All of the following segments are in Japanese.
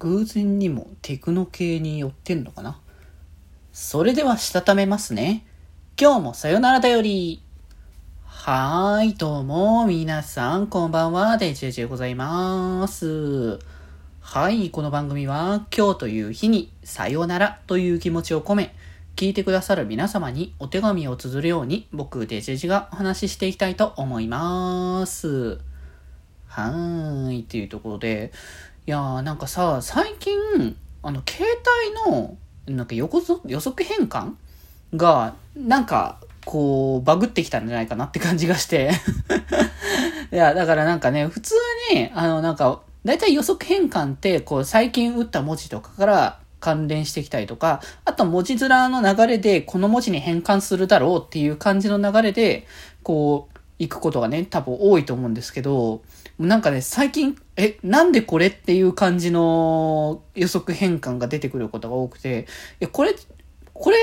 偶然にもテクノ系に寄ってんのかな？それではしたためますね。今日もさよならだより。はーい、どうも、皆さん、こんばんは、デジェジェございます。はい、この番組は、今日という日に、さよならという気持ちを込め、聞いてくださる皆様にお手紙を綴るように、僕、デジェジがお話ししていきたいと思います。はーい、っていうところで、いやーなんかさ、最近、あの、携帯の、なんか予測予測変換が、なんか、こう、バグってきたんじゃないかなって感じがして。いや、だからなんかね、普通に、あの、なんか、だいたい予測変換って、こう、最近打った文字とかから関連してきたりとか、あと文字面の流れで、この文字に変換するだろうっていう感じの流れで、こう、行くことがね、多分多いと思うんですけど、なんかね、最近、え、なんでこれっていう感じの予測変換が出てくることが多くて、いや、これ、これ、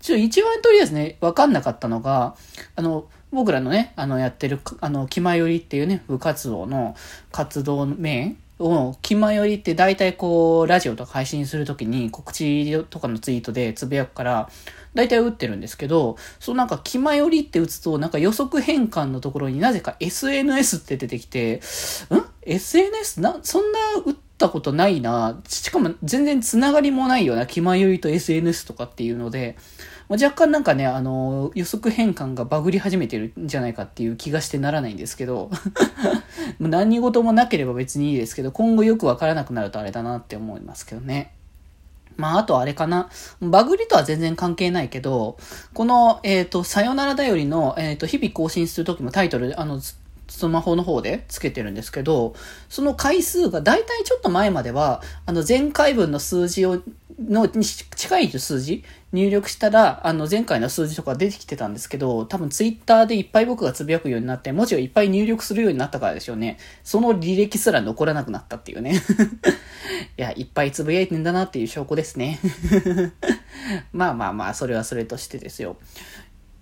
ちょ、一番とりあえずね、わかんなかったのが、あの、僕らのね、あの、やってる、あの、気前よりっていうね、部活動の活動名を、気まよりって大体こう、ラジオとか配信するときに告知とかのツイートでつぶやくから、大体打ってるんですけど、そのなんか気まよりって打つと、なんか予測変換のところになぜか SNS って出てきて、ん ?SNS? な、そんな打ったことないな。しかも全然つながりもないような気まよりと SNS とかっていうので、若干なんかね、あの、予測変換がバグり始めてるんじゃないかっていう気がしてならないんですけど、何事もなければ別にいいですけど、今後よくわからなくなるとあれだなって思いますけどね。まあ、あとあれかな。バグりとは全然関係ないけど、この、えっ、ー、と、さよならだよりの、えっ、ー、と、日々更新するときもタイトル、あの、スマホの方でつけてるんですけど、その回数が大体ちょっと前までは、あの前回分の数字を、のに近い数字入力したら、あの前回の数字とか出てきてたんですけど、多分ツイッターでいっぱい僕がつぶやくようになって、文字をいっぱい入力するようになったからでしょうね。その履歴すら残らなくなったっていうね。いや、いっぱいつぶやいてんだなっていう証拠ですね。まあまあまあ、それはそれとしてですよ。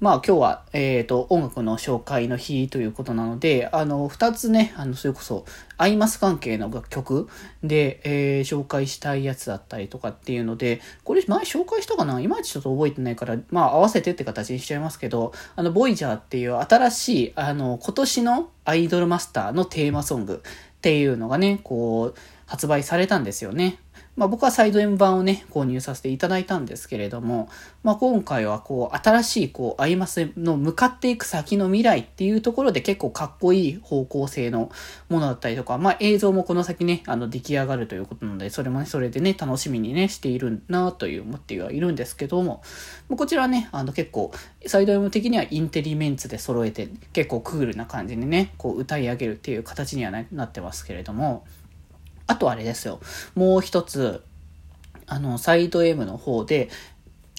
まあ今日は、えっ、ー、と、音楽の紹介の日ということなので、あの、二つね、あの、それこそ、アイマス関係の楽曲で、えー、紹介したいやつだったりとかっていうので、これ前紹介したかな？いまいちちょっと覚えてないから、まあ合わせてって形にしちゃいますけど、あの、ボイジャーっていう新しい、あの、今年のアイドルマスターのテーマソングっていうのがね、こう、発売されたんですよね。まあ僕はサイド M 版をね、購入させていただいたんですけれども、まあ今回はこう、新しいこう、アイマスの向かっていく先の未来っていうところで結構かっこいい方向性のものだったりとか、まあ映像もこの先ね、あの出来上がるということなので、それもね、それでね、楽しみにね、しているなという思ってはいるんですけども、こちらね、あの結構、サイド M 的にはインテリメンツで揃えて、結構クールな感じにね、こう歌い上げるっていう形にはなってますけれども、あとあれですよ。もう一つ、あの、サイド M の方で、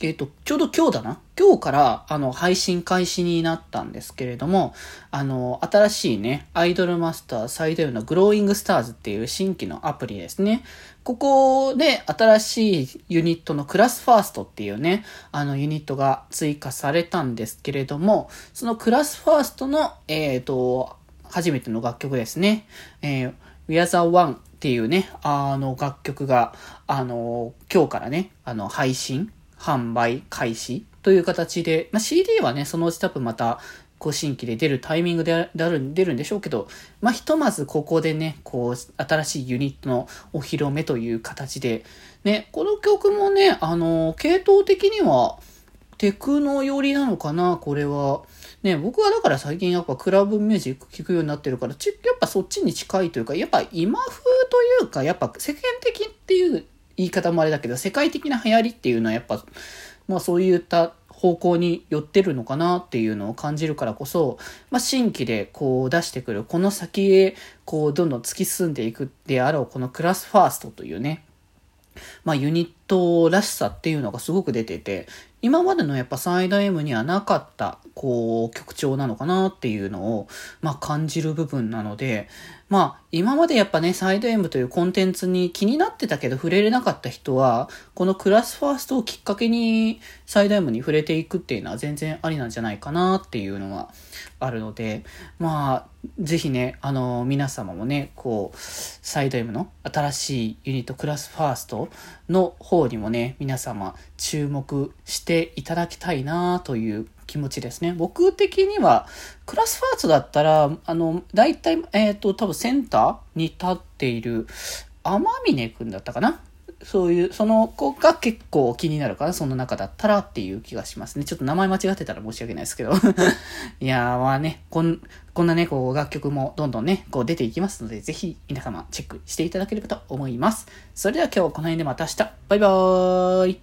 えっ、ー、と、ちょうど今日だな？今日から、あの、配信開始になったんですけれども、あの、新しいね、アイドルマスターサイド M のグローイングスターズっていう新規のアプリですね。ここで新しいユニットのクラスファーストっていうね、あのユニットが追加されたんですけれども、そのクラスファーストの、えっ、ー、と、初めての楽曲ですね。えー、We Are the One っていうね、あの楽曲が、あの、今日からね、あの、配信、販売開始という形で、まあ、CD はね、そのうち多分また、こう新規で出るタイミングである、出るんでしょうけど、まあ、ひとまずここでね、こう、新しいユニットのお披露目という形で、ね、この曲もね、あの、系統的には、テクノ寄りなのかな、これは。ね、僕はだから最近やっぱクラブミュージック聴くようになってるから、ち、やっぱそっちに近いというか、やっぱ今風というか、やっぱ世間的っていう言い方もあれだけど、世界的な流行りっていうのはやっぱ、まあそういった方向に寄ってるのかなっていうのを感じるからこそ、まあ、新規でこう出してくる、この先へこうどんどん突き進んでいくであろう、このクラスファーストというね、まあユニットらしさっていうのがすごく出てて、今までのやっぱサイド M にはなかった、こう、曲調なのかなっていうのを、まあ感じる部分なので、まあ今までやっぱね、サイド M というコンテンツに気になってたけど触れれなかった人は、このクラスファーストをきっかけにサイド M に触れていくっていうのは全然ありなんじゃないかなっていうのはあるので、まあ、ぜひね、あの、皆様もね、こう、サイド M の新しいユニットクラスファーストの方方にもね、皆様注目していただきたいなという気持ちですね。僕的には、クラスファーストだったら、あの、大体、えっ、ー、と、多分センターに立っている、天峰くんだったかな？そういう、その子が結構気になるかな、その中だったらっていう気がしますね。ちょっと名前間違ってたら申し訳ないですけど。いやー、まあね、こん、こんなね、こう、楽曲もどんどんね、こう出ていきますので、ぜひ皆様チェックしていただければと思います。それでは今日はこの辺でまた明日。バイバーイ